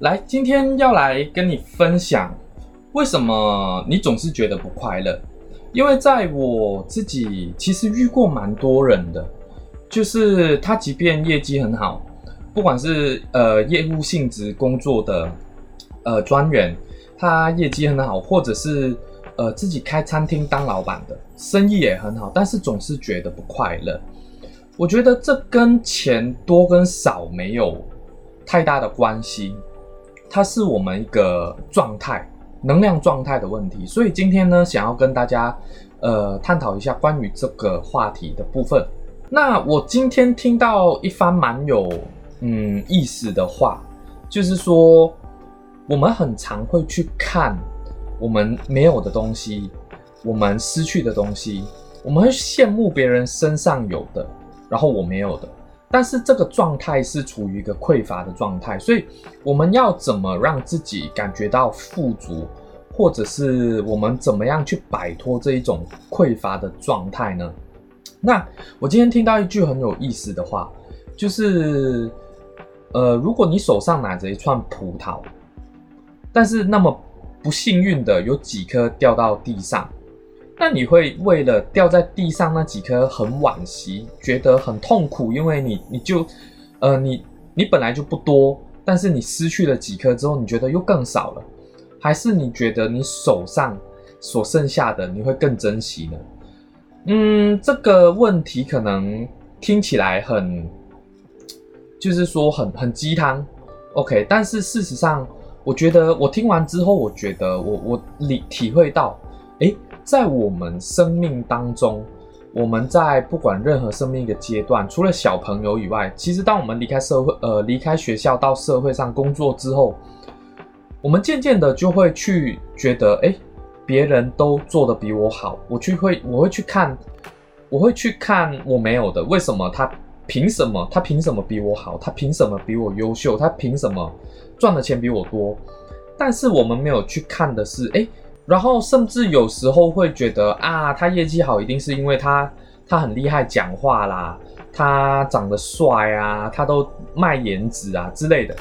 来，今天要来跟你分享，为什么你总是觉得不快乐？因为在我自己其实遇过蛮多人的，就是他即便业绩很好，不管是呃业务性质工作的呃专员，他业绩很好，或者是呃自己开餐厅当老板的，生意也很好，但是总是觉得不快乐。我觉得这跟钱多跟少没有太大的关系，它是我们一个状态、能量状态的问题。所以今天呢，想要跟大家呃探讨一下关于这个话题的部分。那我今天听到一番蛮有嗯意思的话，就是说我们很常会去看我们没有的东西，我们失去的东西，我们会羡慕别人身上有的。然后我没有的，但是这个状态是处于一个匮乏的状态，所以我们要怎么让自己感觉到富足，或者是我们怎么样去摆脱这一种匮乏的状态呢？那我今天听到一句很有意思的话，就是，呃，如果你手上拿着一串葡萄，但是那么不幸运的有几颗掉到地上。那你会为了掉在地上那几颗很惋惜，觉得很痛苦，因为你你就，呃，你你本来就不多，但是你失去了几颗之后，你觉得又更少了，还是你觉得你手上所剩下的你会更珍惜呢？嗯，这个问题可能听起来很，就是说很很鸡汤，OK，但是事实上，我觉得我听完之后，我觉得我我理体会到，哎。在我们生命当中，我们在不管任何生命一个阶段，除了小朋友以外，其实当我们离开社会，呃，离开学校到社会上工作之后，我们渐渐的就会去觉得，哎，别人都做的比我好，我去会，我会去看，我会去看我没有的，为什么他凭什么？他凭什么比我好？他凭什么比我优秀？他凭什么赚的钱比我多？但是我们没有去看的是，哎。然后甚至有时候会觉得啊，他业绩好一定是因为他他很厉害讲话啦，他长得帅啊，他都卖颜值啊之类的。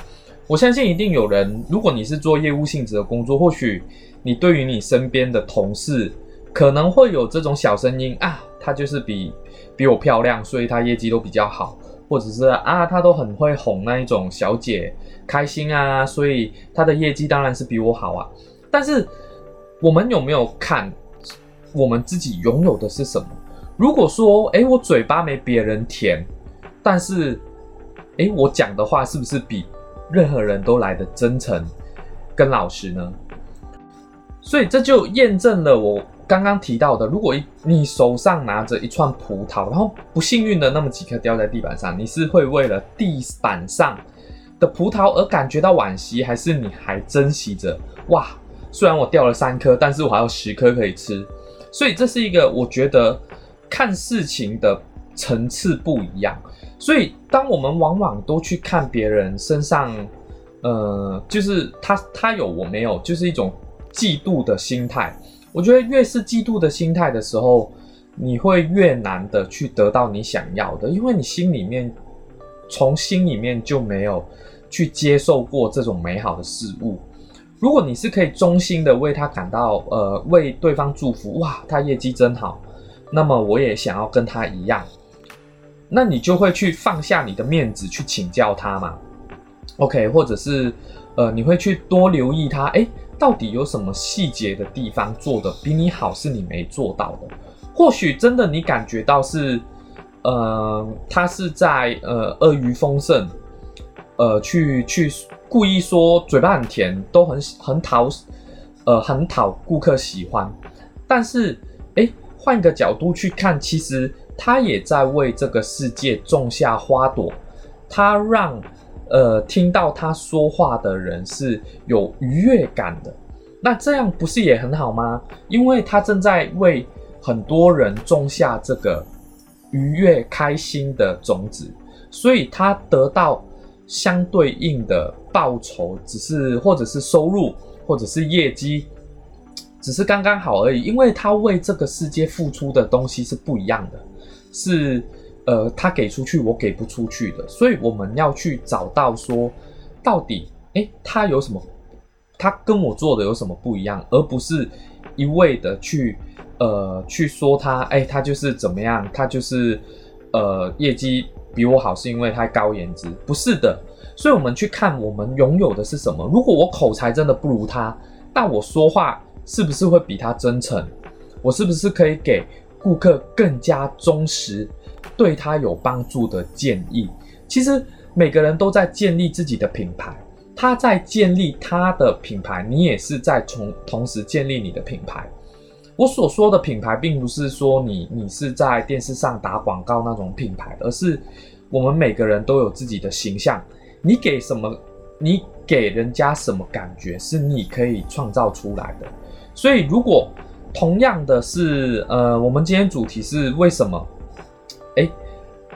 我相信一定有人，如果你是做业务性质的工作，或许你对于你身边的同事可能会有这种小声音啊，他就是比比我漂亮，所以他业绩都比较好，或者是啊，他都很会哄那一种小姐开心啊，所以他的业绩当然是比我好啊，但是。我们有没有看我们自己拥有的是什么？如果说，哎，我嘴巴没别人甜，但是，哎，我讲的话是不是比任何人都来的真诚跟老实呢？所以这就验证了我刚刚提到的：如果一你手上拿着一串葡萄，然后不幸运的那么几颗掉在地板上，你是会为了地板上的葡萄而感觉到惋惜，还是你还珍惜着？哇！虽然我掉了三颗，但是我还有十颗可以吃，所以这是一个我觉得看事情的层次不一样。所以当我们往往都去看别人身上，呃，就是他他有我没有，就是一种嫉妒的心态。我觉得越是嫉妒的心态的时候，你会越难的去得到你想要的，因为你心里面从心里面就没有去接受过这种美好的事物。如果你是可以衷心的为他感到，呃，为对方祝福，哇，他业绩真好，那么我也想要跟他一样，那你就会去放下你的面子去请教他嘛，OK，或者是，呃，你会去多留意他，哎，到底有什么细节的地方做的比你好，是你没做到的，或许真的你感觉到是，呃，他是在呃阿谀丰盛。呃，去去故意说嘴巴很甜，都很很讨，呃，很讨顾客喜欢。但是，哎，换个角度去看，其实他也在为这个世界种下花朵，他让呃听到他说话的人是有愉悦感的。那这样不是也很好吗？因为他正在为很多人种下这个愉悦、开心的种子，所以他得到。相对应的报酬，只是或者是收入，或者是业绩，只是刚刚好而已。因为他为这个世界付出的东西是不一样的，是呃，他给出去我给不出去的，所以我们要去找到说，到底诶，他有什么，他跟我做的有什么不一样，而不是一味的去呃去说他，诶，他就是怎么样，他就是呃业绩比我好是因为他高颜值，不是的。所以，我们去看我们拥有的是什么。如果我口才真的不如他，但我说话是不是会比他真诚？我是不是可以给顾客更加忠实、对他有帮助的建议？其实每个人都在建立自己的品牌，他在建立他的品牌，你也是在从同时建立你的品牌。我所说的品牌，并不是说你你是在电视上打广告那种品牌，而是我们每个人都有自己的形象。你给什么？你给人家什么感觉是你可以创造出来的。所以，如果同样的是，呃，我们今天主题是为什么？哎，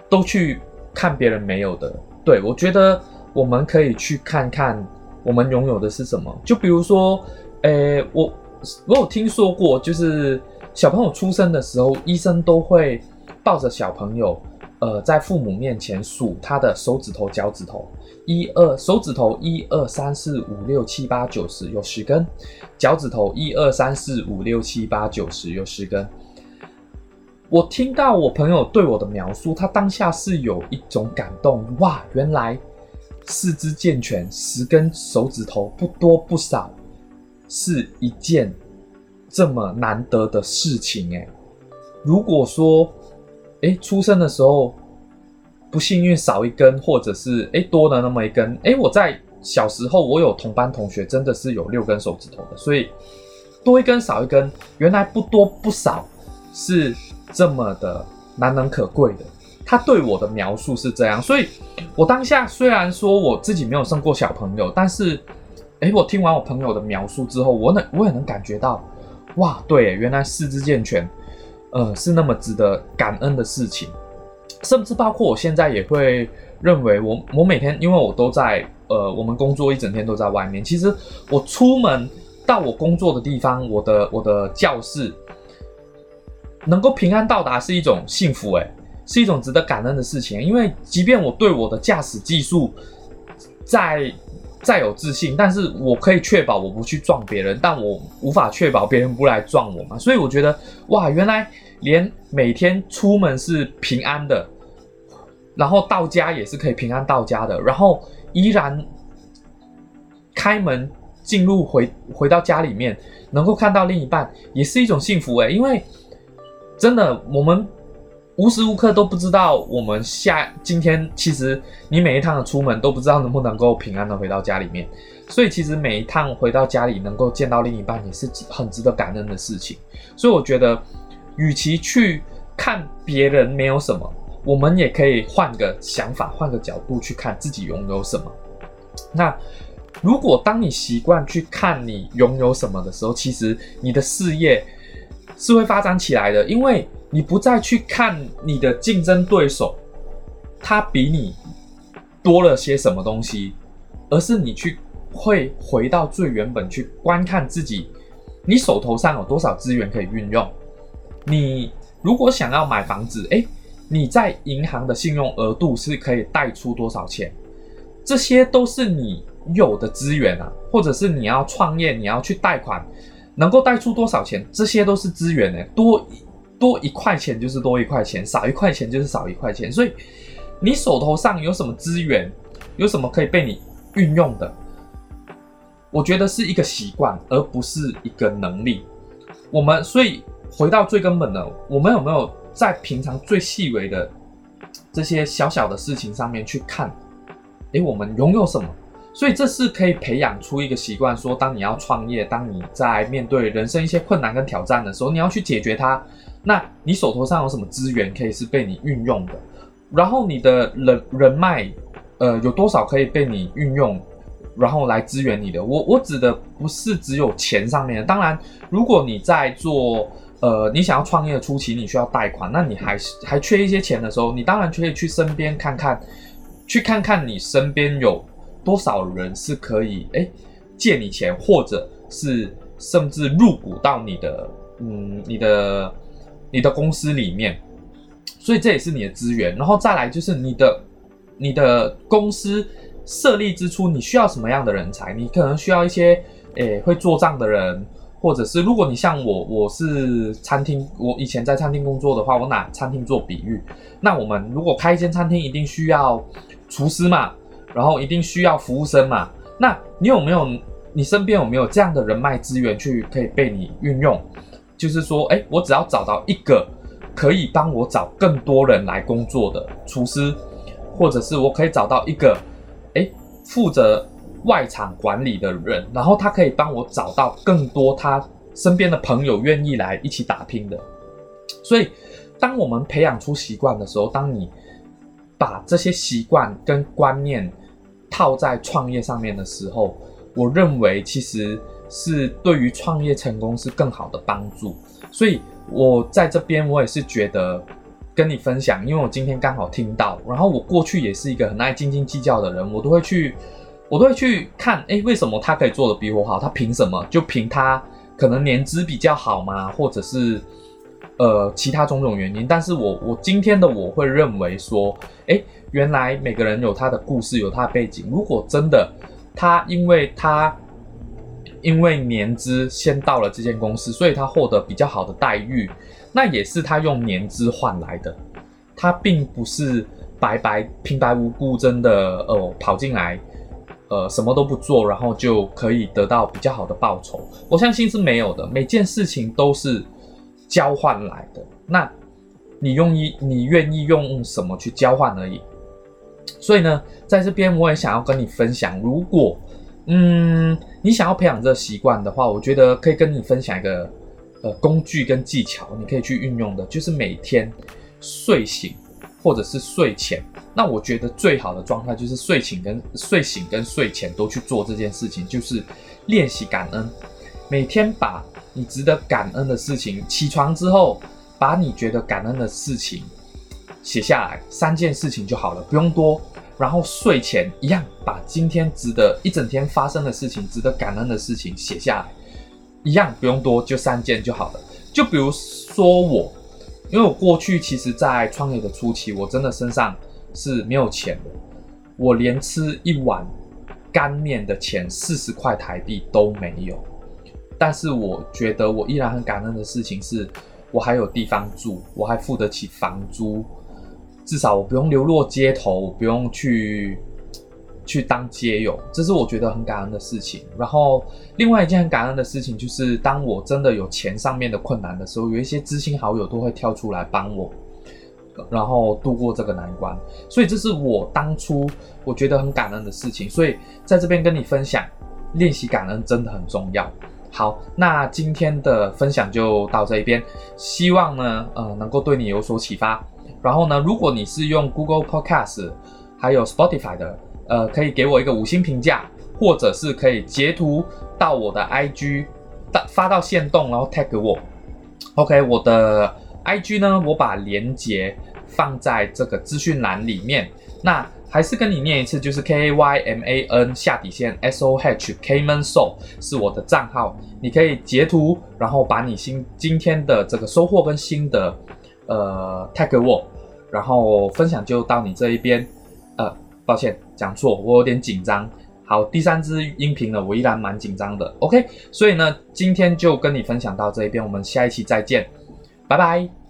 都去看别人没有的。对我觉得我们可以去看看我们拥有的是什么。就比如说，诶，我我有听说过，就是小朋友出生的时候，医生都会抱着小朋友，呃，在父母面前数他的手指头、脚趾头。一二手指头一二三四五六七八九十有十根，脚趾头一二三四五六七八九十有十根。我听到我朋友对我的描述，他当下是有一种感动，哇，原来四肢健全，十根手指头不多不少，是一件这么难得的事情哎。如果说，哎，出生的时候。不幸运少一根，或者是哎多了那么一根，哎，我在小时候我有同班同学真的是有六根手指头的，所以多一根少一根，原来不多不少是这么的难能可贵的。他对我的描述是这样，所以我当下虽然说我自己没有生过小朋友，但是哎，我听完我朋友的描述之后，我能我也能感觉到，哇，对，原来四肢健全，呃，是那么值得感恩的事情。甚至包括我现在也会认为，我我每天因为我都在呃，我们工作一整天都在外面。其实我出门到我工作的地方，我的我的教室，能够平安到达是一种幸福，诶，是一种值得感恩的事情。因为即便我对我的驾驶技术在再有自信，但是我可以确保我不去撞别人，但我无法确保别人不来撞我嘛。所以我觉得，哇，原来。连每天出门是平安的，然后到家也是可以平安到家的，然后依然开门进入回回到家里面，能够看到另一半，也是一种幸福诶，因为真的，我们无时无刻都不知道我们下今天，其实你每一趟的出门都不知道能不能够平安的回到家里面，所以其实每一趟回到家里能够见到另一半，也是很值得感恩的事情。所以我觉得。与其去看别人没有什么，我们也可以换个想法，换个角度去看自己拥有什么。那如果当你习惯去看你拥有什么的时候，其实你的事业是会发展起来的，因为你不再去看你的竞争对手，他比你多了些什么东西，而是你去会回到最原本去观看自己，你手头上有多少资源可以运用。你如果想要买房子，哎，你在银行的信用额度是可以贷出多少钱？这些都是你有的资源啊，或者是你要创业，你要去贷款，能够贷出多少钱？这些都是资源呢，多多一块钱就是多一块钱，少一块钱就是少一块钱。所以你手头上有什么资源，有什么可以被你运用的？我觉得是一个习惯，而不是一个能力。我们所以。回到最根本的，我们有没有在平常最细微的这些小小的事情上面去看？诶，我们拥有什么？所以这是可以培养出一个习惯，说当你要创业，当你在面对人生一些困难跟挑战的时候，你要去解决它。那你手头上有什么资源可以是被你运用的？然后你的人人脉，呃，有多少可以被你运用？然后来支援你的？我我指的不是只有钱上面。当然，如果你在做。呃，你想要创业初期，你需要贷款，那你还是还缺一些钱的时候，你当然可以去身边看看，去看看你身边有多少人是可以哎借你钱，或者是甚至入股到你的嗯你的你的公司里面，所以这也是你的资源。然后再来就是你的你的公司设立之初，你需要什么样的人才？你可能需要一些诶会做账的人，或者是如果你像我，我是餐厅，我以前在餐厅工作的话，我拿餐厅做比喻，那我们如果开一间餐厅，一定需要厨师嘛，然后一定需要服务生嘛。那你有没有？你身边有没有这样的人脉资源去可以被你运用？就是说，哎，我只要找到一个可以帮我找更多人来工作的厨师，或者是我可以找到一个。哎，负责外场管理的人，然后他可以帮我找到更多他身边的朋友愿意来一起打拼的。所以，当我们培养出习惯的时候，当你把这些习惯跟观念套在创业上面的时候，我认为其实是对于创业成功是更好的帮助。所以我在这边，我也是觉得。跟你分享，因为我今天刚好听到，然后我过去也是一个很爱斤斤计较的人，我都会去，我都会去看，哎，为什么他可以做的比我好？他凭什么？就凭他可能年资比较好吗？或者是呃其他种种原因？但是我我今天的我会认为说，哎，原来每个人有他的故事，有他的背景。如果真的他因为他因为年资先到了这间公司，所以他获得比较好的待遇。那也是他用年资换来的，他并不是白白平白无故真的哦跑进来，呃什么都不做，然后就可以得到比较好的报酬。我相信是没有的，每件事情都是交换来的。那你用一你愿意用什么去交换而已。所以呢，在这边我也想要跟你分享，如果嗯你想要培养这个习惯的话，我觉得可以跟你分享一个。呃，工具跟技巧，你可以去运用的，就是每天睡醒或者是睡前。那我觉得最好的状态就是睡醒跟睡醒跟睡前都去做这件事情，就是练习感恩。每天把你值得感恩的事情，起床之后把你觉得感恩的事情写下来，三件事情就好了，不用多。然后睡前一样，把今天值得一整天发生的事情，值得感恩的事情写下来。一样不用多，就三件就好了。就比如说我，因为我过去其实，在创业的初期，我真的身上是没有钱的，我连吃一碗干面的钱四十块台币都没有。但是我觉得我依然很感恩的事情是，我还有地方住，我还付得起房租，至少我不用流落街头，不用去。去当街友，这是我觉得很感恩的事情。然后，另外一件很感恩的事情就是，当我真的有钱上面的困难的时候，有一些知心好友都会跳出来帮我，然后度过这个难关。所以，这是我当初我觉得很感恩的事情。所以，在这边跟你分享，练习感恩真的很重要。好，那今天的分享就到这一边，希望呢，呃，能够对你有所启发。然后呢，如果你是用 Google Podcast 还有 Spotify 的。呃，可以给我一个五星评价，或者是可以截图到我的 IG，发发到线动，然后 tag 我。OK，我的 IG 呢，我把连接放在这个资讯栏里面。那还是跟你念一次，就是 K A Y M A N 下底线 S O H Kman S O 是我的账号，你可以截图，然后把你新今天的这个收获跟心得，呃，tag 我，然后分享就到你这一边，呃。抱歉，讲错，我有点紧张。好，第三支音频呢，我依然蛮紧张的。OK，所以呢，今天就跟你分享到这一边，我们下一期再见，拜拜。